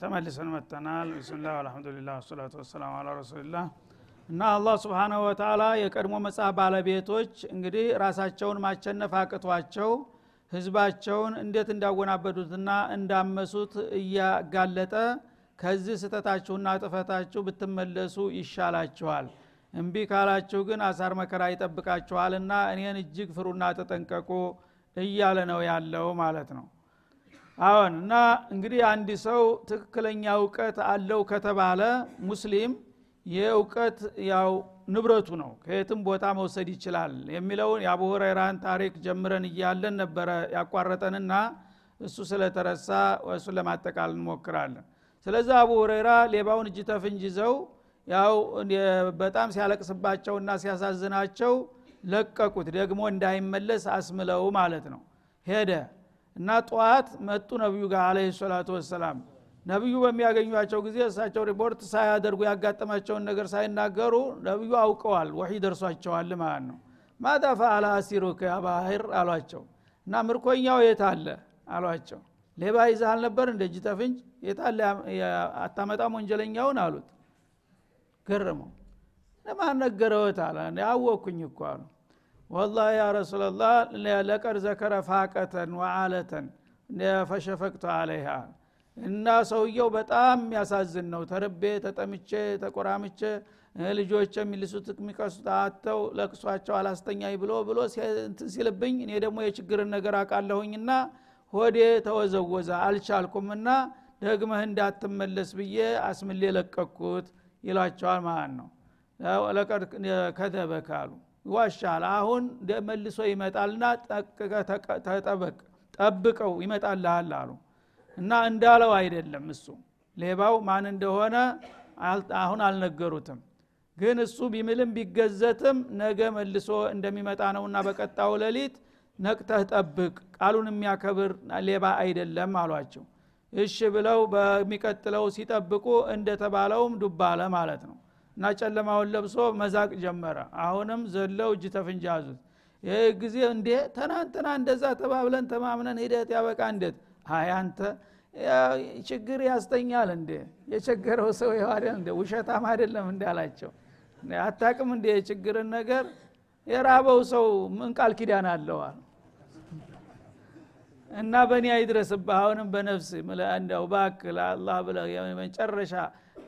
ተመልሰን መጥተናል። ብስምላህ አልሐምዱሊላህ ወሰላቱ ወሰላም አላ ረሱልላህ እና አላህ ስብሓናሁ ወተላ የቀድሞ መጽሐፍ ባለቤቶች እንግዲህ ራሳቸውን ማቸነፍ አቅቷቸው ህዝባቸውን እንዴት እንዳወናበዱትና እንዳመሱት እያጋለጠ ከዚህ ስተታችሁና ጥፈታችሁ ብትመለሱ ይሻላችኋል። እምቢ ካላችሁ ግን አሳር መከራ ይጠብቃችኋልና እኔን እጅግ ፍሩና ተጠንቀቁ እያለ ነው ያለው ማለት ነው አዎን እና እንግዲህ አንድ ሰው ትክክለኛ እውቀት አለው ከተባለ ሙስሊም የእውቀት ያው ንብረቱ ነው። ከየትም ቦታ መውሰድ ይችላል የሚለውን የአቡ ሁረይራን ታሪክ ጀምረን እያለን ነበረ ያቋረጠንና እሱ ስለተረሳ እሱን ለማጠቃል እንሞክራለን። ስለዚህ አቡ ሁረይራ ሌባውን እጅ ተፍንጅ ይዘው ያው በጣም ሲያለቅስባቸውና ሲያሳዝናቸው ለቀቁት። ደግሞ እንዳይመለስ አስምለው ማለት ነው። ሄደ እና ጠዋት መጡ ነቢዩ ጋር አለ ሰላቱ ወሰላም። ነቢዩ በሚያገኟቸው ጊዜ እሳቸው ሪፖርት ሳያደርጉ ያጋጠማቸውን ነገር ሳይናገሩ ነቢዩ አውቀዋል ወሒ ደርሷቸዋል ማለት ነው። ማዳ ፈአላ አሲሩክ አባህር አሏቸው። እና ምርኮኛው የት አለ አሏቸው። ሌባ ይዛ አልነበር እንደ እጅ ተፍንጅ። የታለ አታመጣም ወንጀለኛውን አሉት። ገረመው። ለማን ነገረውት አለ? አወኩኝ እኮ አሉ ወላ ያ ረሱላላህ ለቀድ ዘከረ ፋቀተን ወአለተን ፈሸፈቅቱ አለይሃ እና ሰውየው በጣም የሚያሳዝን ነው። ተርቤ ተጠምቼ ተቆራምቼ ልጆች የሚልሱት የሚቀሱት አተው ለቅሷቸው አላስተኛኝ ብሎ ብሎ ሲልብኝ እኔ ደግሞ የችግርን ነገር አቃለሁኝና ሆዴ ተወዘወዘ። አልቻልኩምና ደግመህ እንዳትመለስ ብዬ አስምሌ ለቀኩት ይሏቸዋል ማለት ነው። ለቀድ ከደበ ካሉ ይዋሻል። አሁን መልሶ ይመጣልና ተጠበቅ ጠብቀው ይመጣልሃል አሉ። እና እንዳለው አይደለም እሱ። ሌባው ማን እንደሆነ አሁን አልነገሩትም። ግን እሱ ቢምልም ቢገዘትም ነገ መልሶ እንደሚመጣ ነውና በቀጣው ሌሊት ነቅተህ ጠብቅ ቃሉን የሚያከብር ሌባ አይደለም አሏቸው። እሺ ብለው በሚቀጥለው ሲጠብቁ እንደተባለውም ዱባለ ማለት ነው እና ጨለማውን ለብሶ መዛቅ ጀመረ። አሁንም ዘለው እጅ ተፍንጅ ያዙት። ይህ ጊዜ እንዴ? ትናንትና እንደዛ ተባብለን ተማምነን ሂደት ያበቃ እንዴት? አይ አንተ ችግር ያስተኛል እንዴ? የቸገረው ሰው ይዋደል እንደ ውሸታም አይደለም እንዳላቸው አታቅም እንዴ? የችግርን ነገር የራበው ሰው ምን ቃል ኪዳን አለዋል እና በእኔ አይድረስብህ አሁንም በነፍስ እንደው ባክ ለአላህ ብለ መጨረሻ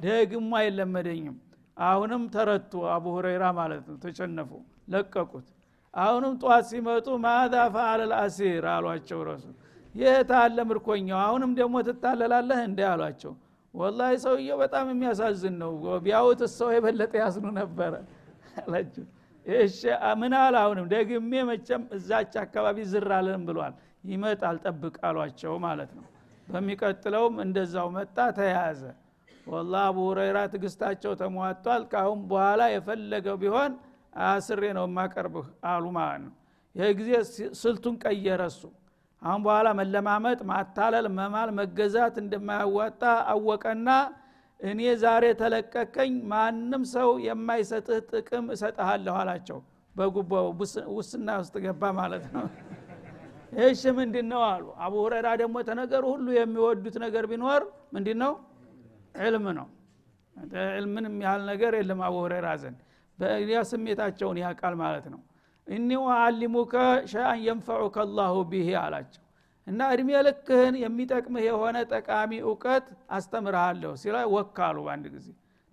ደግሞ አይለመደኝም አሁንም ተረቱ። አቡ ሁረይራ ማለት ነው። ተጨነፉ ለቀቁት። አሁንም ጠዋት ሲመጡ ማዛ ፈአለ ልአሲር አሏቸው ረሱል የት አለ ምርኮኛው? አሁንም ደግሞ ትታለላለህ እንደ አሏቸው። ወላሂ ሰውየው በጣም የሚያሳዝን ነው። ቢያውት ሰው የበለጠ ያዝኑ ነበረ አላቸው። እሺ ምን አለ አሁንም? ደግሜ መቸም እዛች አካባቢ ዝር አለን ብሏል። ይመጣል ጠብቅ አሏቸው ማለት ነው። በሚቀጥለውም እንደዛው መጣ ተያያዘ ወላ አቡ ሁረይራ ትግስታቸው ተሟጧል። ካሁን በኋላ የፈለገው ቢሆን አስሬ ነው የማቀርብህ አሉ ማለት ነው። ይህ ጊዜ ስልቱን ቀየረሱ አሁን በኋላ መለማመጥ ማታለል መማል መገዛት እንደማያዋጣ አወቀና እኔ ዛሬ ተለቀቀኝ ማንም ሰው የማይሰጥህ ጥቅም እሰጥሃለሁ አላቸው። በጉቦ ውስና ውስጥ ገባ ማለት ነው። እሺ ምንድን ነው አሉ። አቡ ሁረራ ደግሞ ተነገሩ ሁሉ የሚወዱት ነገር ቢኖር ምንድን ነው ዕልም ነው። ዕልምን ያህል ነገር የለም አቡ ዘንድ። ስሜታቸውን ያቃል ማለት ነው። እኒ አሊሙከ ሸአን የንፈዑከ አላሁ ቢሄ አላቸው። እና እድሜ ልክህን የሚጠቅምህ የሆነ ጠቃሚ እውቀት አስተምርሃለሁ ሲላ ወካሉ በአንድ ጊዜ።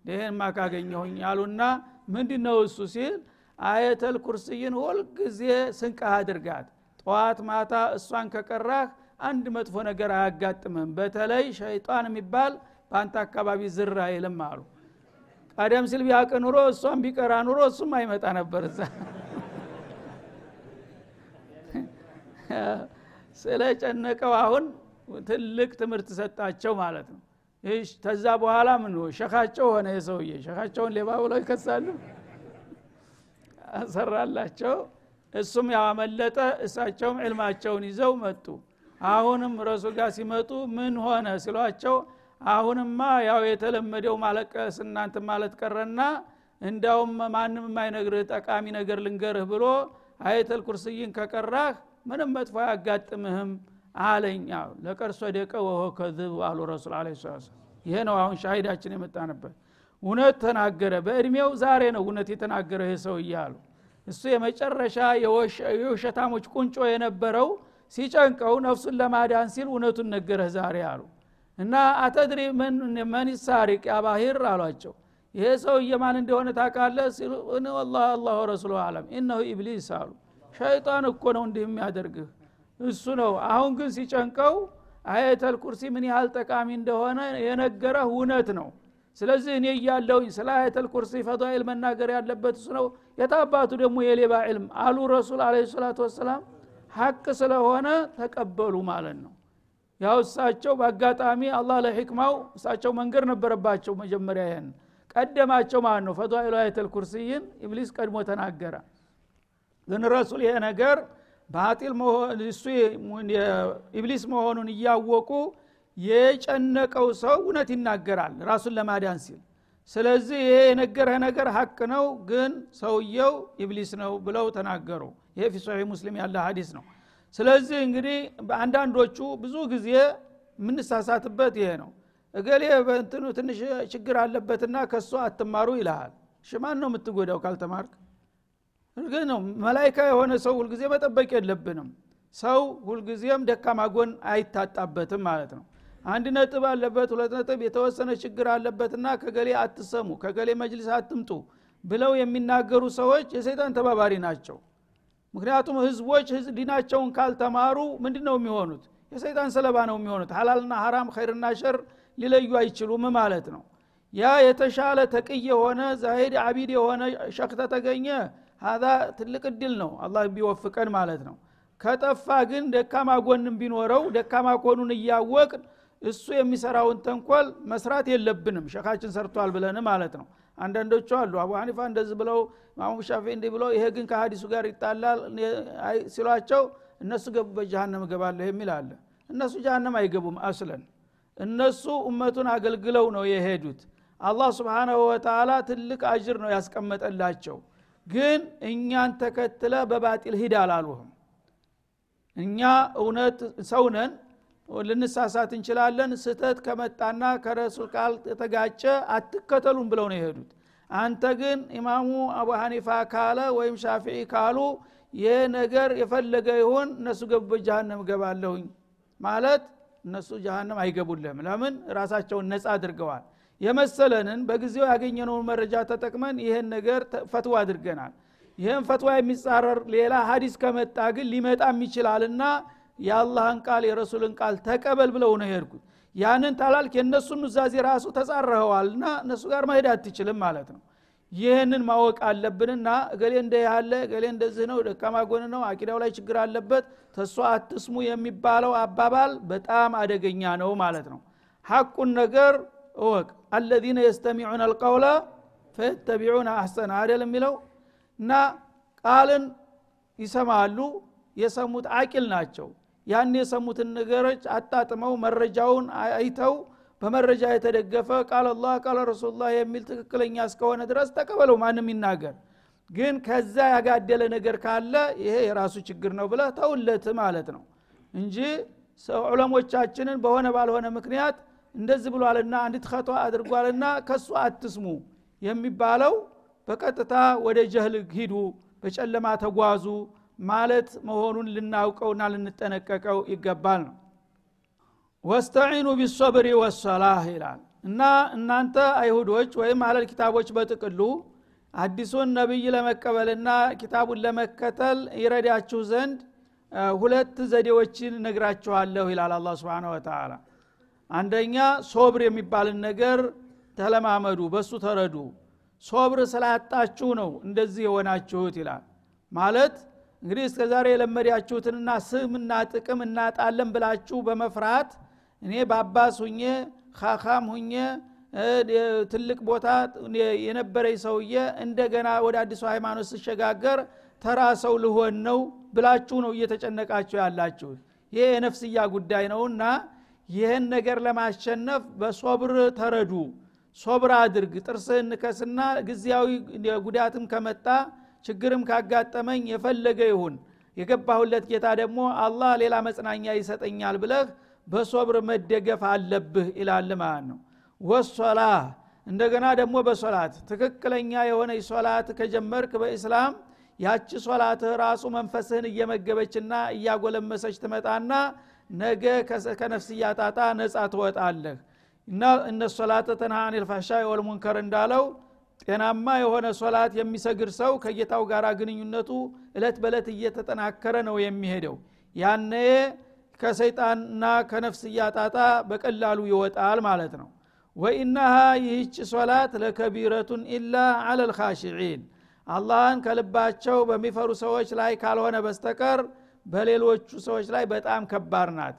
ይህን ማካገኘሁኝ አሉና ምንድ ነው እሱ ሲል አየተል ኩርስይን ሁልጊዜ ስንቀህ አድርጋት። ጠዋት ማታ እሷን ከቀራህ አንድ መጥፎ ነገር አያጋጥምህም። በተለይ ሸይጣን የሚባል በአንተ አካባቢ ዝር አይልም አሉ። ቀደም ሲል ቢያቅ ኑሮ እሷን ቢቀራ ኑሮ እሱም አይመጣ ነበር እዛ። ስለጨነቀው አሁን ትልቅ ትምህርት ሰጣቸው ማለት ነው። ይህ ተዛ በኋላ ምን ሸካቸው ሆነ የሰውዬ። ሸካቸውን ሌባ ብለው ይከሳሉ። አሰራላቸው። እሱም ያመለጠ እሳቸውም ዕልማቸውን ይዘው መጡ። አሁንም ረሱል ጋር ሲመጡ ምን ሆነ ሲሏቸው አሁንማ ያው የተለመደው ማለቀስ እናንተ ማለት ቀረና እንዳውም ማንም የማይነግርህ ጠቃሚ ነገር ልንገርህ ብሎ አየተል ኩርስይን ከቀራህ ምንም መጥፎ አያጋጥምህም አለኝ። ለቀድ ሰደቀ ወሆ ከዝብ አሉ ረሱል አለ ይሄ ነው አሁን ሻሂዳችን የመጣንበት። እውነት ተናገረ። በእድሜው ዛሬ ነው እውነት የተናገረ ይሄ ሰው እያሉ እሱ የመጨረሻ የውሸታሞች ቁንጮ የነበረው ሲጨንቀው ነፍሱን ለማዳን ሲል እውነቱን ነገረህ ዛሬ አሉ እና አተድሪ መን ሳሪቅ ያባሂር አሏቸው። ይሄ ሰው እየማን እንደሆነ ታቃለ ሲሉ ወላ አላሁ ረሱሉ አለም። ኢነሁ ኢብሊስ አሉ። ሸይጣን እኮ ነው እንዲህ የሚያደርግህ። እሱ ነው። አሁን ግን ሲጨንቀው አየተል ኩርሲ ምን ያህል ጠቃሚ እንደሆነ የነገረህ እውነት ነው። ስለዚህ እኔ እያለውኝ ስለ አየተል ኩርሲ ፈዳይል መናገር ያለበት እሱ ነው። የታባቱ ደግሞ የሌባ ዕልም አሉ ረሱል አለ ሰላቱ ወሰላም? ሀቅ ስለሆነ ተቀበሉ ማለት ነው ያው እሳቸው በአጋጣሚ አላህ ለሕክማው እሳቸው መንገር ነበረባቸው መጀመሪያ ይህን ቀደማቸው ማለት ነው فضائل آية الكرسي ን ኢብሊስ ቀድሞ ተናገረ። ግን ረሱል ይሄ ነገር باطل እሱ ኢብሊስ መሆኑን እያወቁ የጨነቀው ሰው እውነት ይናገራል ራሱን ለማዳን ሲል። ስለዚህ ይሄ የነገረህ ነገር ሀቅ ነው ግን ሰውየው ኢብሊስ ነው ብለው ተናገሩ። ይሄ في مسلم ያለ ሀዲስ ነው ስለዚህ እንግዲህ አንዳንዶቹ ብዙ ጊዜ የምንሳሳትበት ይሄ ነው። እገሌ በእንትኑ ትንሽ ችግር አለበትና ከሱ አትማሩ ይልሃል። ሽማን ነው የምትጎዳው ካልተማርክ? እርግጥ ነው መላይካ የሆነ ሰው ሁልጊዜ መጠበቅ የለብንም። ሰው ሁልጊዜም ደካማ ጎን አይታጣበትም ማለት ነው። አንድ ነጥብ አለበት ሁለት ነጥብ የተወሰነ ችግር አለበትና ከገሌ አትሰሙ ከገሌ መጅልስ አትምጡ ብለው የሚናገሩ ሰዎች የሰይጣን ተባባሪ ናቸው ምክንያቱም ህዝቦች ዲናቸውን ካልተማሩ ምንድ ነው የሚሆኑት? የሰይጣን ሰለባ ነው የሚሆኑት። ሀላልና ሀራም خير ና شر ሊለዩ አይችሉም ማለት ነው። ያ የተሻለ تقي የሆነ زاهد عابد የሆነ ሸክ ተተገኘ ሀዛ ትልቅ እድል ነው። አላህ ቢወፍቀን ማለት ነው። ከጠፋ ግን ደካማ ጎንም ቢኖረው ደካማ ጎኑን እያወቅን እሱ የሚሰራውን ተንኮል መስራት የለብንም። ሸካችን ሰርቷል ብለን ማለት ነው አንዳንዶቹ አሉ አቡ ሀኒፋ እንደዚህ ብለው ማሙ ሻፊ እንዲህ ብለው ይሄ ግን ከሀዲሱ ጋር ይጣላል ሲሏቸው እነሱ ገቡ በጀሃነም እገባለሁ የሚል አለ። እነሱ ጀሃነም አይገቡም አስለን። እነሱ እመቱን አገልግለው ነው የሄዱት። አላህ ስብሓናሁ ወተላ ትልቅ አጅር ነው ያስቀመጠላቸው። ግን እኛን ተከትለ በባጢል ሂድ አላሉህም እኛ እውነት ሰውነን ልንሳሳት እንችላለን። ስተት ከመጣና ከረሱል ቃል የተጋጨ አትከተሉን ብለው ነው የሄዱት። አንተ ግን ኢማሙ አቡ ሐኒፋ ካለ ወይም ሻፊዒ ካሉ ይህ ነገር የፈለገ ይሁን እነሱ ገቡ ጀሃነም እገባለሁኝ ማለት እነሱ ጀሃነም አይገቡልህም። ለምን? ራሳቸውን ነጻ አድርገዋል። የመሰለንን በጊዜው ያገኘነውን መረጃ ተጠቅመን ይህን ነገር ፈትዋ አድርገናል። ይህን ፈትዋ የሚጻረር ሌላ ሀዲስ ከመጣ ግን ሊመጣም ይችላልና የአላህን ቃል የረሱልን ቃል ተቀበል ብለው ነው የሄድኩት። ያንን ታላልክ የእነሱን ኑዛዜ ራሱ ተጻረኸዋልና እነሱ ጋር መሄድ አትችልም ማለት ነው። ይህንን ማወቅ አለብንና እገሌ እንደ ያለ እገሌ እንደዚህ ነው ደካማ ጎን ነው አቂዳው ላይ ችግር አለበት ተሷ አትስሙ የሚባለው አባባል በጣም አደገኛ ነው ማለት ነው። ሐቁን ነገር እወቅ። አለዚነ የስተሚዑን አልቀውለ ፈየተቢዑን አሕሰን አደል የሚለው? እና ቃልን ይሰማሉ የሰሙት አቂል ናቸው ያን የሰሙትን ነገሮች አጣጥመው መረጃውን አይተው በመረጃ የተደገፈ ቃል አላህ ቃል ረሱሉላህ የሚል ትክክለኛ እስከሆነ ድረስ ተቀበለው ማንም ይናገር። ግን ከዛ ያጋደለ ነገር ካለ ይሄ የራሱ ችግር ነው ብለህ ተውለት ማለት ነው እንጂ ዑለሞቻችንን በሆነ ባልሆነ ምክንያት እንደዚህ ብሏልና አንዲት ከቷ አድርጓልና ከሱ አትስሙ የሚባለው በቀጥታ ወደ ጀህል ሂዱ በጨለማ ተጓዙ ማለት መሆኑን ልናውቀውና ልንጠነቀቀው ይገባል ነው። ወስተዒኑ ቢሶብሪ ወሰላህ ይላል። እና እናንተ አይሁዶች ወይም አለል ኪታቦች በጥቅሉ አዲሱን ነቢይ ለመቀበልና ኪታቡን ለመከተል ይረዳችሁ ዘንድ ሁለት ዘዴዎችን ነግራችኋለሁ ይላል አላ ስብን ወተላ አንደኛ ሶብር የሚባልን ነገር ተለማመዱ በሱ ተረዱ። ሶብር ስላጣችሁ ነው እንደዚህ የሆናችሁት ይላል። ማለት እንግዲህ እስከ ዛሬ የለመዳችሁትንና ስምና ጥቅም እናጣለን ብላችሁ በመፍራት እኔ በአባስ ሁኜ ካካም ሁኜ ትልቅ ቦታ የነበረኝ ሰውዬ እንደገና ወደ አዲሱ ሃይማኖት ስሸጋገር ተራ ሰው ልሆን ነው ብላችሁ ነው እየተጨነቃችሁ ያላችሁት ይሄ የነፍስያ ጉዳይ ነውና ይህን ነገር ለማሸነፍ በሶብር ተረዱ። ሶብር አድርግ። ጥርስህን ንከስና ጊዜያዊ ጉዳትም ከመጣ ችግርም ካጋጠመኝ የፈለገ ይሁን። የገባሁለት ጌታ ደግሞ አላህ ሌላ መጽናኛ ይሰጠኛል ብለህ በሶብር መደገፍ አለብህ ይላል ማለት ነው። ወሶላ እንደገና ደግሞ በሶላት ትክክለኛ የሆነ ሶላት ከጀመርክ በኢስላም ያቺ ሶላትህ ራሱ መንፈስህን እየመገበችና እያጎለመሰች ትመጣና ነገ ከነፍስያ ጣጣ ነጻ ትወጣለህ። እና እነ ሶላተ ተንሃ አኒል ወልሙንከር እንዳለው ጤናማ የሆነ ሶላት የሚሰግድ ሰው ከጌታው ጋር ግንኙነቱ እለት በእለት እየተጠናከረ ነው የሚሄደው። ያነ ከሰይጣንና ከነፍስያ ጣጣ በቀላሉ ይወጣል ማለት ነው። ወኢናሃ ይህች ሶላት ለከቢረቱን ኢላ አላ ልካሽዒን አላህን ከልባቸው በሚፈሩ ሰዎች ላይ ካልሆነ በስተቀር በሌሎቹ ሰዎች ላይ በጣም ከባድ ናት።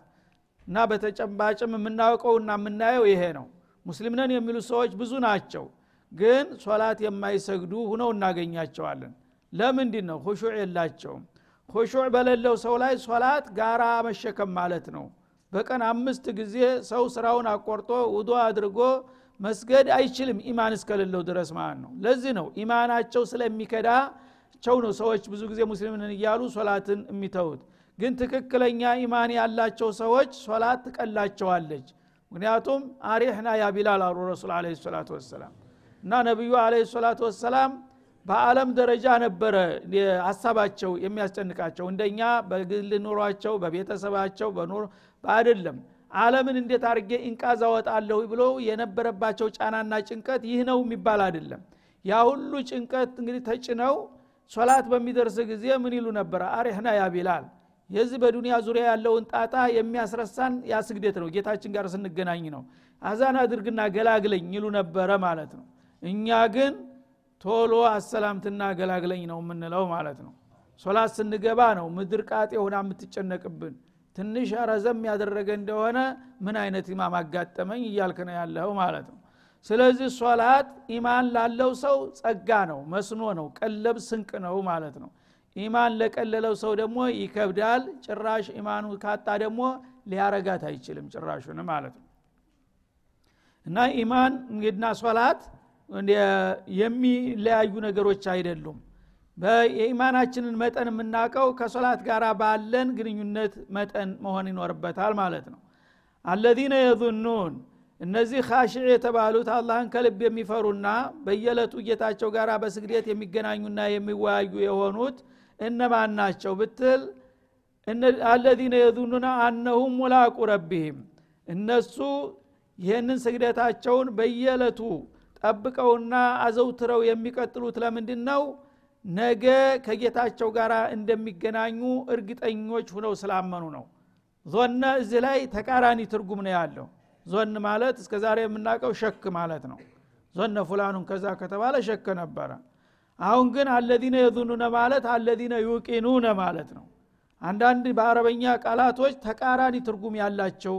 እና በተጨባጭም የምናውቀውና የምናየው ይሄ ነው። ሙስሊምነን የሚሉ ሰዎች ብዙ ናቸው ግን ሶላት የማይሰግዱ ሁነው እናገኛቸዋለን። ለምንድን ነው? ሁሹዕ የላቸውም። ሁሹዕ በሌለው ሰው ላይ ሶላት ጋራ መሸከም ማለት ነው። በቀን አምስት ጊዜ ሰው ስራውን አቆርጦ ውዶ አድርጎ መስገድ አይችልም ኢማን እስከሌለው ድረስ ማለት ነው። ለዚህ ነው ኢማናቸው ስለሚከዳቸው ነው ሰዎች ብዙ ጊዜ ሙስሊምን እያሉ ሶላትን የሚተውት ግን ትክክለኛ ኢማን ያላቸው ሰዎች ሶላት ትቀላቸዋለች። ምክንያቱም አሪሕና ያ አሉ ረሱል አለ ሰላቱ ወሰላም እና ነቢዩ አለ ሰላቱ ወሰላም በአለም ደረጃ ነበረ ሀሳባቸው የሚያስጨንቃቸው። እንደኛ በግል ኑሯቸው በቤተሰባቸው በኑሮ አይደለም። አለምን እንዴት አድርጌ إنقاذ አወጣለሁ ብሎ የነበረባቸው ጫናና ጭንቀት ይህ ነው የሚባል አይደለም። ያ ሁሉ ጭንቀት እንግዲህ ተጭነው ሶላት በሚደርስ ጊዜ ምን ይሉ ነበረ أرحنا يا بلال የዚህ በዱንያ ዙሪያ ያለውን ጣጣ የሚያስረሳን ያ ነው። ጌታችን ጋር ስንገናኝ ነው። አዛን አድርግና ገላግለኝ ይሉ ነበረ ማለት ነው እኛ ግን ቶሎ አሰላምትና ገላግለኝ ነው የምንለው ማለት ነው። ሶላት ስንገባ ነው ምድር ቃጤ ሆና የምትጨነቅብን። ትንሽ ረዘም ያደረገ እንደሆነ ምን አይነት ኢማም አጋጠመኝ እያልክ ነው ያለው ማለት ነው። ስለዚህ ሶላት ኢማን ላለው ሰው ጸጋ ነው መስኖ ነው ቀለብ ስንቅ ነው ማለት ነው። ኢማን ለቀለለው ሰው ደግሞ ይከብዳል። ጭራሽ ኢማኑ ካጣ ደግሞ ሊያረጋት አይችልም ጭራሹን ማለት ነው። እና ኢማን እንግዲና ሶላት የሚለያዩ ነገሮች አይደሉም። የኢማናችንን መጠን የምናውቀው ከሶላት ጋር ባለን ግንኙነት መጠን መሆን ይኖርበታል ማለት ነው። አለዚነ የظኑን እነዚህ ካሽዕ የተባሉት አላህን ከልብ የሚፈሩና በየለቱ ጌታቸው ጋር በስግደት የሚገናኙና የሚወያዩ የሆኑት እነማን ናቸው ብትል አለዚነ የظኑና አነሁም ሙላቁ ረቢህም እነሱ ይህንን ስግደታቸውን በየለቱ ጠብቀውና አዘውትረው የሚቀጥሉት ለምንድን ነው ነገ ከጌታቸው ጋር እንደሚገናኙ እርግጠኞች ሁነው ስላመኑ ነው። ዞነ እዚህ ላይ ተቃራኒ ትርጉም ነው ያለው። ዞን ማለት እስከ ዛሬ የምናውቀው ሸክ ማለት ነው። ዞነ ፉላኑን ከዛ ከተባለ ሸክ ነበረ። አሁን ግን አለዚነ የዙኑነ ማለት አለዚነ ዩቂኑነ ማለት ነው። አንዳንድ በአረበኛ ቃላቶች ተቃራኒ ትርጉም ያላቸው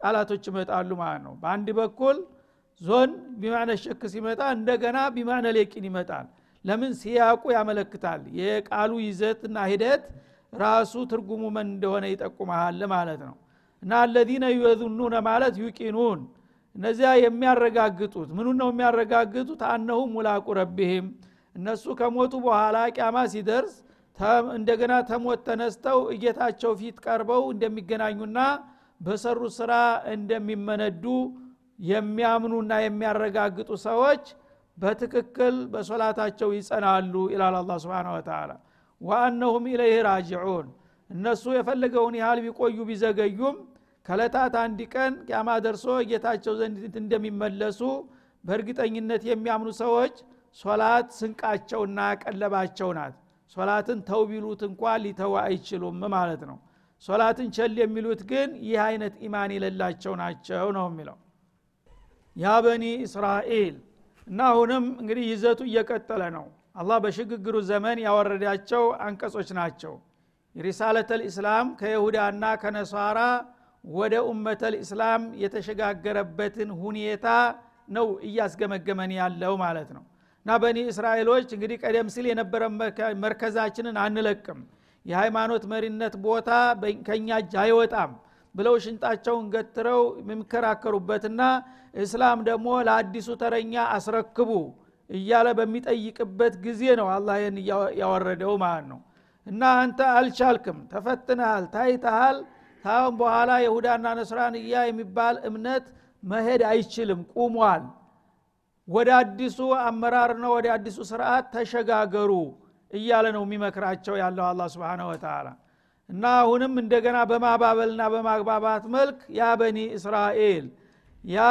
ቃላቶች ይመጣሉ ማለት ነው። በአንድ በኩል ዞን ቢማዕነ ሸክ ሲመጣ እንደገና ቢማዕነ ሌቂን ይመጣል። ለምን? ሲያቁ ያመለክታል። የቃሉ ይዘትና ሂደት ራሱ ትርጉሙ ምን እንደሆነ ይጠቁመሃል ማለት ነው። እና አለዚነ ዩዙኑነ ማለት ዩቂኑን። እነዚያ የሚያረጋግጡት ምኑን ነው የሚያረጋግጡት? አነሁ ሙላቁ ረቢህም። እነሱ ከሞቱ በኋላ ቂያማ ሲደርስ እንደገና ተሞት ተነስተው እጌታቸው ፊት ቀርበው እንደሚገናኙና በሰሩ ስራ እንደሚመነዱ የሚያምኑና የሚያረጋግጡ ሰዎች በትክክል በሶላታቸው ይጸናሉ ይላል አላ ስብን ወተላ ወአነሁም ኢለይህ ራጅዑን እነሱ የፈለገውን ያህል ቢቆዩ ቢዘገዩም ከለታት አንድ ቀን ቂያማ ደርሶ ጌታቸው ዘንድ እንደሚመለሱ በእርግጠኝነት የሚያምኑ ሰዎች ሶላት ስንቃቸውና ቀለባቸው ናት። ሶላትን ተው ቢሉት እንኳ ሊተው አይችሉም ማለት ነው። ሶላትን ቸል የሚሉት ግን ይህ አይነት ኢማን የሌላቸው ናቸው ነው የሚለው ያ በኒ እስራኤል። እና አሁንም እንግዲህ ይዘቱ እየቀጠለ ነው። አላህ በሽግግሩ ዘመን ያወረዳቸው አንቀጾች ናቸው። የሪሳለተል ኢስላም ከይሁዳና ከነሷራ ወደ ኡመተል ኢስላም የተሸጋገረበትን ሁኔታ ነው እያስገመገመን ያለው ማለት ነው። እና በኒ እስራኤሎች እንግዲህ ቀደም ሲል የነበረ መርከዛችንን አንለቅም። የሃይማኖት መሪነት ቦታ ከእኛ እጅ አይወጣም ብለው ሽንጣቸውን ገትረው የሚከራከሩበትና እስላም ደግሞ ለአዲሱ ተረኛ አስረክቡ እያለ በሚጠይቅበት ጊዜ ነው አላህ ይህን ያወረደው ማለት ነው። እና አንተ አልቻልክም ተፈትነሃል ታይተሃል ታሁን በኋላ የሁዳና ነስራንያ የሚባል እምነት መሄድ አይችልም ቁሟል። ወደ አዲሱ አመራርና ወደ አዲሱ ስርዓት ተሸጋገሩ እያለ ነው የሚመክራቸው ያለው አላ ስብን ወተላ እና አሁንም እንደገና በማባበልና በማግባባት መልክ ያ በኒ እስራኤል ያ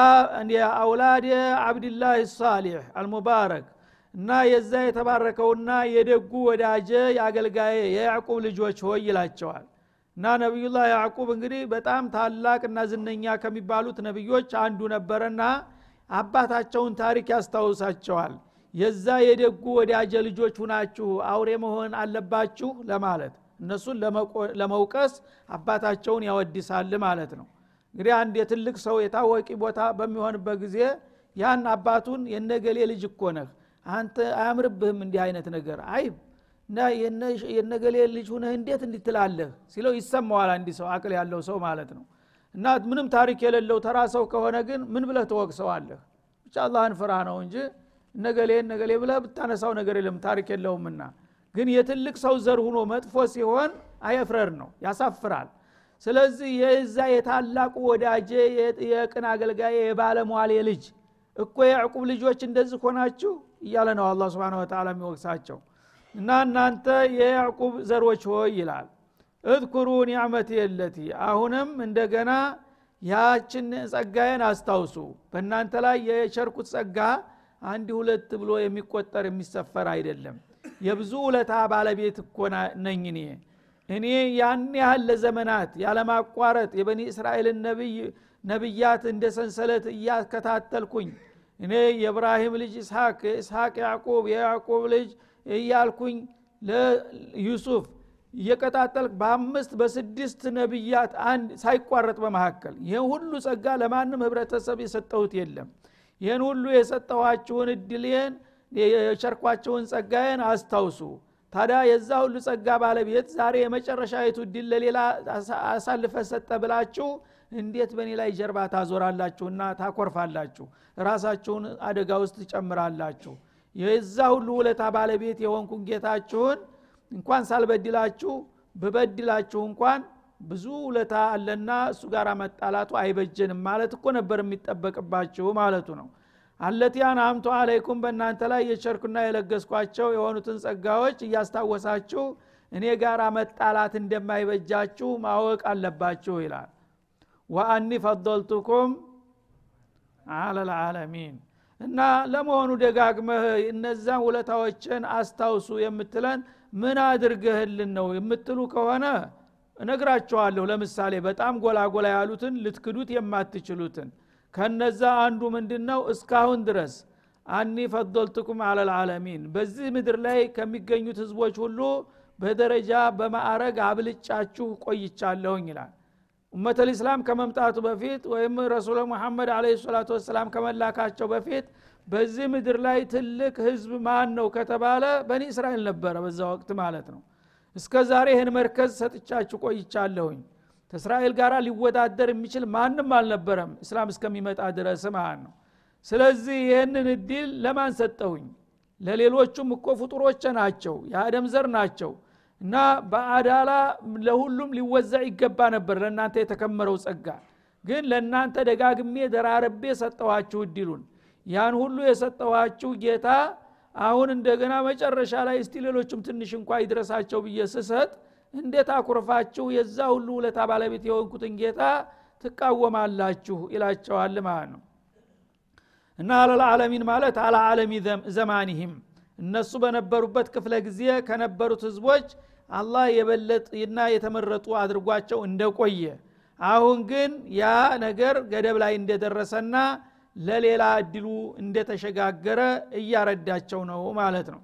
አውላድ አብድላህ ሳሊሕ አልሙባረክ እና የዛ የተባረከውና የደጉ ወዳጀ የአገልጋዬ የያዕቁብ ልጆች ሆይ ይላቸዋል። እና ነቢዩላህ ያዕቁብ እንግዲህ በጣም ታላቅ እና ዝነኛ ከሚባሉት ነቢዮች አንዱ ነበረና አባታቸውን ታሪክ ያስታውሳቸዋል። የዛ የደጉ ወዳጀ ልጆች ሁናችሁ አውሬ መሆን አለባችሁ ለማለት እነሱን ለመውቀስ አባታቸውን ያወድሳል ማለት ነው። እንግዲህ አንድ የትልቅ ሰው የታወቂ ቦታ በሚሆንበት ጊዜ ያን አባቱን የነገሌ ልጅ እኮ ነህ አንተ አያምርብህም እንዲህ አይነት ነገር አይብ እና የነገሌ ልጅ ሁነህ እንዴት እንዲትላለህ ሲለው ይሰማዋል አንድ ሰው አቅል ያለው ሰው ማለት ነው። እና ምንም ታሪክ የሌለው ተራ ሰው ከሆነ ግን ምን ብለህ ትወቅሰዋለህ? ብቻ አላህን ፍራ ነው እንጂ እነገሌ እነገሌ ብለህ ብታነሳው ነገር የለም ታሪክ የለውምና ግን የትልቅ ሰው ዘር ሁኖ መጥፎ ሲሆን አየፍረር ነው ያሳፍራል። ስለዚህ የዛ የታላቁ ወዳጄ የቅን አገልጋይ የባለሟል ልጅ እኮ የዕቁብ ልጆች እንደዚህ ሆናችሁ እያለ ነው አላ ስብን ወተላ የሚወቅሳቸው። እና እናንተ የያዕቁብ ዘሮች ሆይ ይላል እذኩሩ ኒዕመት የለቲ አሁንም እንደገና ያችን ጸጋዬን አስታውሱ። በእናንተ ላይ የቸርኩት ጸጋ አንድ ሁለት ብሎ የሚቆጠር የሚሰፈር አይደለም የብዙ ውለታ ባለቤት እኮ ነኝ እኔ። እኔ ያን ያህል ለዘመናት ያለማቋረጥ የበኒ እስራኤልን ነቢያት እንደ ሰንሰለት እያከታተልኩኝ እኔ የእብራሂም ልጅ isሐቅ የእስሐቅ ያዕቁብ የያዕቁብ ልጅ እያልኩኝ ለዩሱፍ እየቀጣጠል በአምስት በስድስት ነቢያት አንድ ሳይቋረጥ በመካከል ይህን ሁሉ ጸጋ ለማንም ህብረተሰብ የሰጠሁት የለም። ይህን ሁሉ የሰጠኋችሁን እድሌን የቸርኳቸውን ጸጋዬን አስታውሱ። ታዲያ የዛ ሁሉ ጸጋ ባለቤት ዛሬ የመጨረሻዊቱ እድል ለሌላ አሳልፈ ሰጠ ብላችሁ እንዴት በእኔ ላይ ጀርባ ታዞራላችሁና ታኮርፋላችሁ? ራሳችሁን አደጋ ውስጥ ትጨምራላችሁ። የዛ ሁሉ ውለታ ባለቤት የሆንኩን ጌታችሁን እንኳን ሳልበድላችሁ ብበድላችሁ እንኳን ብዙ ውለታ አለና እሱ ጋር መጣላቱ አይበጀንም ማለት እኮ ነበር የሚጠበቅባችሁ ማለቱ ነው አለቲያን አምቶ አለይኩም በእናንተ ላይ የቸርኩና የለገስኳቸው የሆኑትን ጸጋዎች እያስታወሳችሁ እኔ ጋር መጣላት እንደማይበጃችሁ ማወቅ አለባችሁ ይላል። ወአኒ ፈضልቱኩም አለልዓለሚን እና ለመሆኑ ደጋግመህ እነዛን ውለታዎችን አስታውሱ የምትለን ምን አድርገህልን ነው የምትሉ ከሆነ እነግራችኋለሁ። ለምሳሌ በጣም ጎላ ጎላ ያሉትን ልትክዱት የማትችሉትን ከነዛ አንዱ ምንድን ነው እስካሁን ድረስ አኒ ፈضልቱኩም አለልዓለሚን በዚህ ምድር ላይ ከሚገኙት ህዝቦች ሁሉ በደረጃ በማዕረግ አብልጫችሁ ቆይቻለሁኝ ይላል። ኡመት ልእስላም ከመምጣቱ በፊት ወይም ረሱል ሙሐመድ አለ ሰላቱ ወሰላም ከመላካቸው በፊት በዚህ ምድር ላይ ትልቅ ህዝብ ማን ነው ከተባለ በኒ እስራኤል ነበረ በዛ ወቅት ማለት ነው። እስከ ዛሬ ይህን መርከዝ ሰጥቻችሁ ቆይቻለሁኝ ከእስራኤል ጋር ሊወዳደር የሚችል ማንም አልነበረም። እስላም እስከሚመጣ ድረስ ማለት ነው። ስለዚህ ይህንን እድል ለማን ሰጠሁኝ? ለሌሎቹም እኮ ፍጡሮች ናቸው የአደም ዘር ናቸው። እና በአዳላ ለሁሉም ሊወዛ ይገባ ነበር ለእናንተ የተከመረው ጸጋ። ግን ለእናንተ ደጋግሜ ደራረቤ ሰጠኋችሁ እድሉን ያን ሁሉ የሰጠኋችሁ ጌታ አሁን እንደገና መጨረሻ ላይ እስቲ ሌሎችም ትንሽ እንኳ ይድረሳቸው ብዬ ስሰጥ እንዴት አኩርፋችሁ? የዛ ሁሉ ውለታ ባለቤት የሆንኩትን ጌታ ትቃወማላችሁ ይላቸዋል ማለት ነው። እና አለልዓለሚን ማለት አላ ዓለሚ ዘማኒህም። እነሱ በነበሩበት ክፍለ ጊዜ ከነበሩት ህዝቦች አላህ የበለጥና የተመረጡ አድርጓቸው እንደቆየ። አሁን ግን ያ ነገር ገደብ ላይ እንደደረሰና ለሌላ እድሉ እንደተሸጋገረ እያረዳቸው ነው ማለት ነው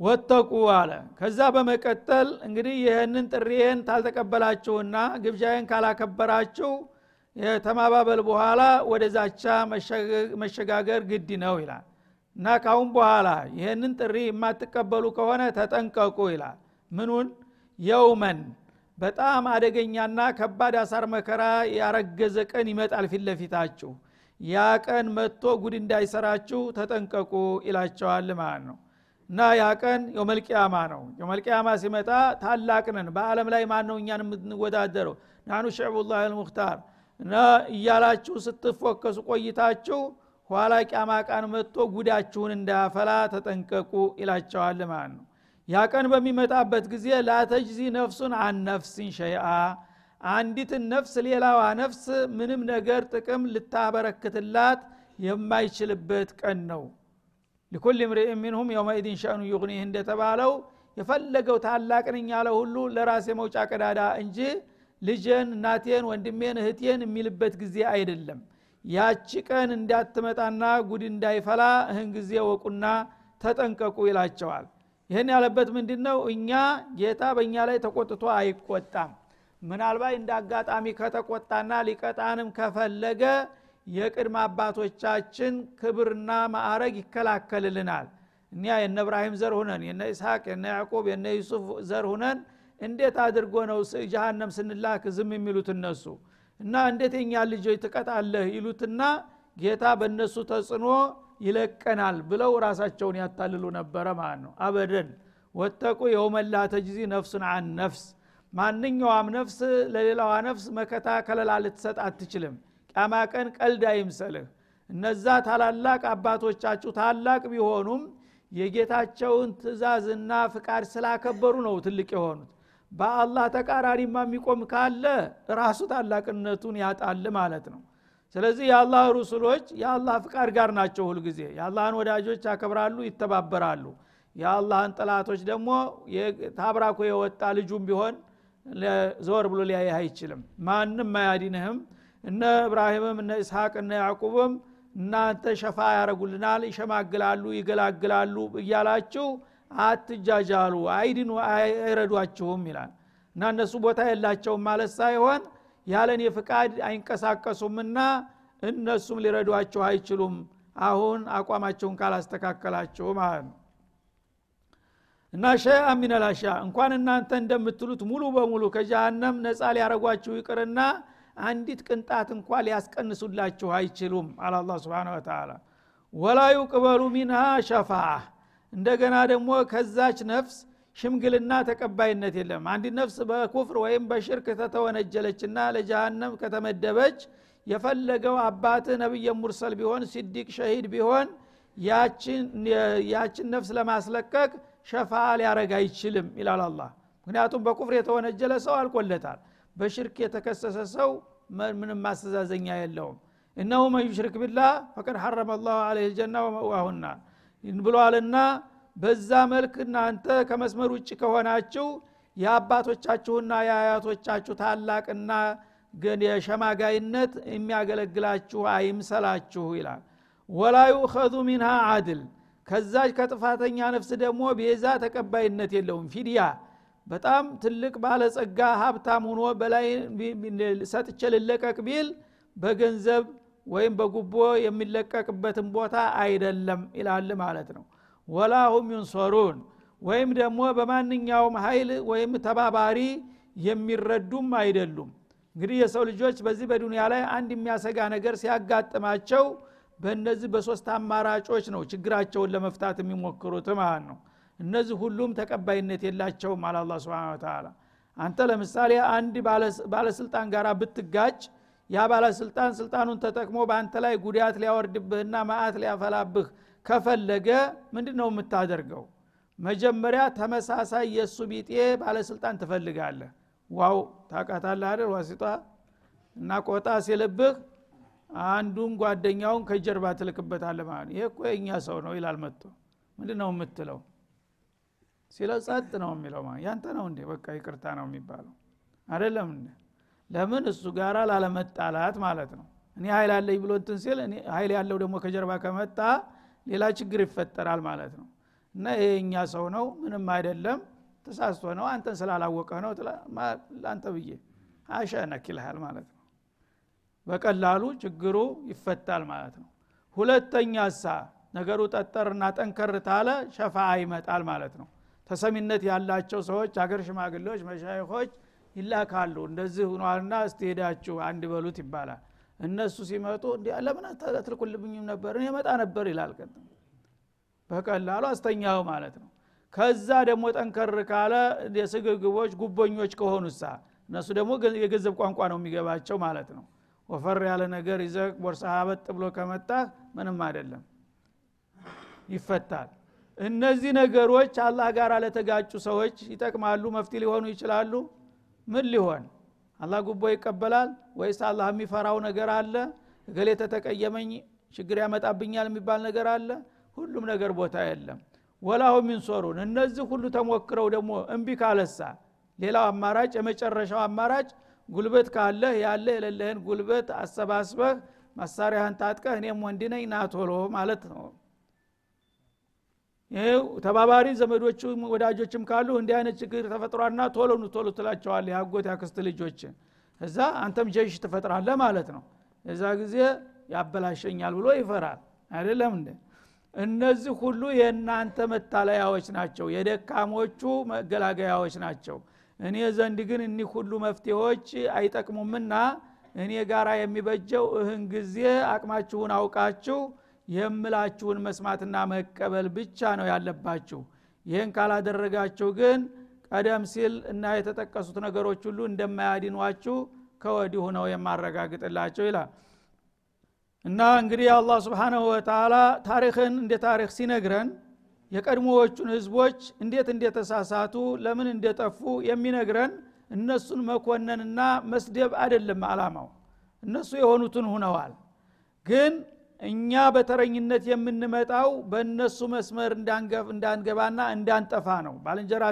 ወተቁ አለ። ከዛ በመቀጠል እንግዲህ ይህንን ጥሪዬን ታልተቀበላችሁና ግብዣዬን ካላከበራችሁ ተማባበል በኋላ ወደ ዛቻ መሸጋገር ግድ ነው ይላል። እና ካሁን በኋላ ይህንን ጥሪ የማትቀበሉ ከሆነ ተጠንቀቁ ይላል። ምኑን? የውመን። በጣም አደገኛና ከባድ አሳር መከራ ያረገዘ ቀን ይመጣል ፊት ለፊታችሁ። ያ ቀን መጥቶ ጉድ እንዳይሰራችሁ ተጠንቀቁ ይላቸዋል ማለት ነው እና ያ ቀን የመልቅያማ ነው። የመልቅያማ ሲመጣ ታላቅ ነን። በአለም ላይ ማን ነው እኛን የምንወዳደረው? ናኑ ሽዕቡላህ አልሙክታር እና እያላችሁ ስትፎከሱ ቆይታችሁ ኋላ ቅያማ ቃን መጥቶ ጉዳችሁን እንዳያፈላ ተጠንቀቁ ይላቸዋል ማለት ነው። ያ ቀን በሚመጣበት ጊዜ ላተጅዚ ነፍሱን አን ነፍሲን ሸይአ። አንዲትን ነፍስ ሌላዋ ነፍስ ምንም ነገር ጥቅም ልታበረክትላት የማይችልበት ቀን ነው ሊኩል ምርእ ሚንሁም የውመኢድን ሸእኑ ዩግኒህ እንደተባለው የፈለገው ታላቅ ነኝ ያለ ሁሉ ለራሴ መውጫ ቀዳዳ እንጂ ልጄን እናቴን ወንድሜን እህቴን የሚልበት ጊዜ አይደለም። ያቺ ቀን እንዳትመጣና ጉድ እንዳይፈላ እህን ጊዜ ወቁና ተጠንቀቁ ይላቸዋል። ይህን ያለበት ምንድ ነው እኛ ጌታ በእኛ ላይ ተቆጥቶ አይቆጣም። ምናልባት እንደ አጋጣሚ ከተቆጣና ሊቀጣንም ከፈለገ የቅድመ አባቶቻችን ክብርና ማዕረግ ይከላከልልናል። እኛ የነ እብራሂም ዘር ሁነን የነ ኢስሐቅ የነ ያዕቁብ የነ ዩሱፍ ዘር ሁነን እንዴት አድርጎ ነው ጀሃነም ስንላክ ዝም የሚሉት እነሱ? እና እንዴት የኛ ልጆች ትቀጣለህ ይሉትና ጌታ በእነሱ ተጽዕኖ ይለቀናል ብለው ራሳቸውን ያታልሉ ነበረ ማለት ነው። አበደን። ወተቁ የውመላ ተጅዚ ነፍሱን አን ነፍስ። ማንኛውም ነፍስ ለሌላዋ ነፍስ መከታ ከለላ ልትሰጥ አትችልም ቃማ ቀን ቀልድ አይምሰልህ። እነዛ ታላላቅ አባቶቻችሁ ታላቅ ቢሆኑም የጌታቸውን ትእዛዝና ፍቃድ ስላከበሩ ነው ትልቅ የሆኑት። በአላህ ተቃራኒማ የሚቆም ካለ ራሱ ታላቅነቱን ያጣል ማለት ነው። ስለዚህ የአላህ ሩሱሎች የአላህ ፍቃድ ጋር ናቸው ሁልጊዜ የአላህን ወዳጆች ያከብራሉ ይተባበራሉ። የአላህን ጥላቶች ደግሞ ታብራኮ የወጣ ልጁም ቢሆን ዘወር ብሎ ሊያይህ አይችልም። ማንም አያዲንህም እነ እብራሂምም እነ እስሐቅ እነ ያዕቁብም እናንተ ሸፋ ያረጉልናል ይሸማግላሉ ይገላግላሉ እያላችሁ አትጃጃሉ አይድኑ አይረዷችሁም ይላል። እና እነሱ ቦታ የላቸውም ማለት ሳይሆን ያለን የፍቃድ አይንቀሳቀሱምና እነሱም ሊረዷችሁ አይችሉም። አሁን አቋማቸውን ካላስተካከላችሁ ማለት ነው። እና ሸይአ ሚነላሻ እንኳን እናንተ እንደምትሉት ሙሉ በሙሉ ከጀሃነም ነፃ ሊያረጓችሁ ይቅርና አንዲት ቅንጣት እንኳ ሊያስቀንሱላችሁ አይችሉም አለ አላ ስብን ወተላ ወላ ዩቅበሉ ሚንሃ ሸፋ እንደገና ደግሞ ከዛች ነፍስ ሽምግልና ተቀባይነት የለም። አንድ ነፍስ በኩፍር ወይም በሽርክ ከተወነጀለችና ለጀሃነም ከተመደበች የፈለገው አባት ነቢየ ሙርሰል ቢሆን ሲዲቅ ሸሂድ ቢሆን ያችን ነፍስ ለማስለቀቅ ሸፋ ሊያረግ አይችልም ይላል አላ ምክንያቱም በኩፍር የተወነጀለ ሰው አልቆለታል በሽርክ የተከሰሰ ሰው ምንም ማስተዛዘኛ የለውም። እነሁ መን ዩሽርክ ቢላህ ፈቀድ ሐረመ ላሁ አለህ ልጀና ወመዋሁና ብሏልና በዛ መልክ እናንተ ከመስመር ውጭ ከሆናችሁ የአባቶቻችሁና የአያቶቻችሁ ታላቅና የሸማጋይነት የሚያገለግላችሁ አይምሰላችሁ ይላል። ወላ ዩኸዙ ሚንሃ አድል ከዛች ከጥፋተኛ ነፍስ ደግሞ ቤዛ ተቀባይነት የለውም። ፊድያ በጣም ትልቅ ባለጸጋ ሀብታም ሁኖ በላይ ሰጥቼ ልለቀቅ ቢል በገንዘብ ወይም በጉቦ የሚለቀቅበትን ቦታ አይደለም ይላል ማለት ነው። ወላ ሁም ዩንሰሩን ወይም ደግሞ በማንኛውም ኃይል ወይም ተባባሪ የሚረዱም አይደሉም። እንግዲህ የሰው ልጆች በዚህ በዱንያ ላይ አንድ የሚያሰጋ ነገር ሲያጋጥማቸው በእነዚህ በሶስት አማራጮች ነው ችግራቸውን ለመፍታት የሚሞክሩት ማለት ነው እነዚህ ሁሉም ተቀባይነት የላቸውም አለ አላ ስብን ተላ አንተ ለምሳሌ አንድ ባለስልጣን ጋር ብትጋጭ ያ ባለስልጣን ስልጣኑን ተጠቅሞ በአንተ ላይ ጉዳት ሊያወርድብህና ማአት ሊያፈላብህ ከፈለገ ምንድ ነው የምታደርገው? መጀመሪያ ተመሳሳይ የእሱ ቢጤ ባለስልጣን ትፈልጋለህ። ዋው! ታቃታለህ አይደል ዋሲጧ? እና ቆጣ ሲልብህ አንዱን ጓደኛውን ከጀርባ ትልክበታለ ማለት ይሄ እኮ የእኛ ሰው ነው ይላል መጥቶ። ምንድ ነው የምትለው ሲለው ጸጥ ነው የሚለው ያንተ ነው እንዴ? በቃ ይቅርታ ነው የሚባለው። አደለም ለምን? እሱ ጋራ ላለመጣላት ማለት ነው። እኔ ሀይል አለኝ ብሎ እንትን ሲል ሀይል ያለው ደግሞ ከጀርባ ከመጣ ሌላ ችግር ይፈጠራል ማለት ነው። እና ይሄ እኛ ሰው ነው ምንም አይደለም ተሳስቶ ነው አንተን ስላላወቀ ነው ለአንተ ብዬ አሸነክ ማለት ነው። በቀላሉ ችግሩ ይፈታል ማለት ነው። ሁለተኛ ሳ ነገሩ ጠጠርና ጠንከር ታለ ሸፋ ይመጣል ማለት ነው ተሰሚነት ያላቸው ሰዎች አገር ሽማግሌዎች መሻይኮች ይላካሉ። እንደዚህ ሁኗልና እስቲ ሄዳችሁ አንድ በሉት ይባላል። እነሱ ሲመጡ እንዲ ለምን አትልኩልብኝም ነበር? እኔ መጣ ነበር ይላል በቀላሉ አስተኛው ማለት ነው። ከዛ ደግሞ ጠንከር ካለ የስግግቦች ጉቦኞች ከሆኑሳ እነሱ ደግሞ የገንዘብ ቋንቋ ነው የሚገባቸው ማለት ነው። ወፈር ያለ ነገር ይዘህ ቦርሳ ሀበጥ ብሎ ከመጣ ምንም አይደለም። ይፈታል እነዚህ ነገሮች አላህ ጋር ለተጋጩ ሰዎች ይጠቅማሉ መፍትሄ ሊሆኑ ይችላሉ። ምን ሊሆን? አላህ ጉቦ ይቀበላል ወይስ አላህ የሚፈራው ነገር አለ? እገሌ ተተቀየመኝ ችግር ያመጣብኛል የሚባል ነገር አለ? ሁሉም ነገር ቦታ የለም። ወላሁ ሚንሶሩን እነዚህ ሁሉ ተሞክረው ደግሞ እምቢ ካለሳ ሌላው አማራጭ የመጨረሻው አማራጭ ጉልበት ካለህ ያለ የሌለህን ጉልበት አሰባስበህ መሳሪያህን ታጥቀህ እኔም ወንድ ነኝ ናቶሎ ማለት ነው ተባባሪ ዘመዶቹ ወዳጆችም ካሉ እንዲህ አይነት ችግር ተፈጥሯና ቶሎ ኑ ቶሎ ትላቸዋል ያጎት ያክስት ልጆች። እዛ አንተም ጀሽ ትፈጥራለህ ማለት ነው። የዛ ጊዜ ያበላሸኛል ብሎ ይፈራል። አይደለም እንደ እነዚህ ሁሉ የእናንተ መታለያዎች ናቸው የደካሞቹ መገላገያዎች ናቸው። እኔ ዘንድ ግን እኒህ ሁሉ መፍትሄዎች አይጠቅሙምና እኔ ጋራ የሚበጀው እህን ጊዜ አቅማችሁን አውቃችሁ የምላችሁን መስማትና መቀበል ብቻ ነው ያለባችሁ። ይህን ካላደረጋችሁ ግን ቀደም ሲል እና የተጠቀሱት ነገሮች ሁሉ እንደማያድኗችሁ ከወዲሁ ነው የማረጋግጥላቸው ይላል። እና እንግዲህ አላህ ስብሓናሁ ወተላ ታሪክን እንደ ታሪክ ሲነግረን የቀድሞዎቹን ህዝቦች እንዴት እንደተሳሳቱ ለምን እንደጠፉ የሚነግረን እነሱን መኮነንና መስደብ አይደለም አላማው እነሱ የሆኑትን ሁነዋል። ግን እኛ በተረኝነት የምንመጣው በእነሱ መስመር እንዳንገባና እንዳንጠፋ ነው። ባልንጀራ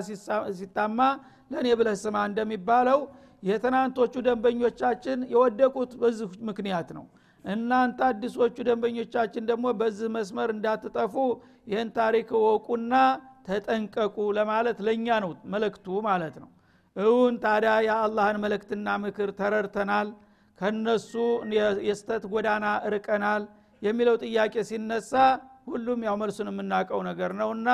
ሲታማ ለእኔ ብለህ ስማ እንደሚባለው የትናንቶቹ ደንበኞቻችን የወደቁት በዚህ ምክንያት ነው። እናንተ አዲሶቹ ደንበኞቻችን ደግሞ በዚህ መስመር እንዳትጠፉ ይህን ታሪክ ወቁና ተጠንቀቁ ለማለት ለእኛ ነው መለክቱ ማለት ነው። እውን ታዲያ የአላህን መለክትና ምክር ተረድተናል። ከነሱ የስተት ጎዳና ርቀናል የሚለው ጥያቄ ሲነሳ ሁሉም ያው መልሱን የምናውቀው ነገር ነውና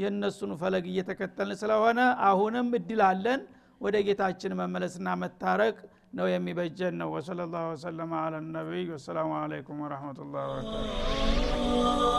የእነሱን ፈለግ እየተከተልን ስለሆነ አሁንም እድል አለን። ወደ ጌታችን መመለስና መታረቅ ነው የሚበጀን ነው። ወሰለ ላሁ ወሰለማ አለ ነቢይ። ወሰላሙ አለይኩም ወረህመቱላህ ወበረካቱ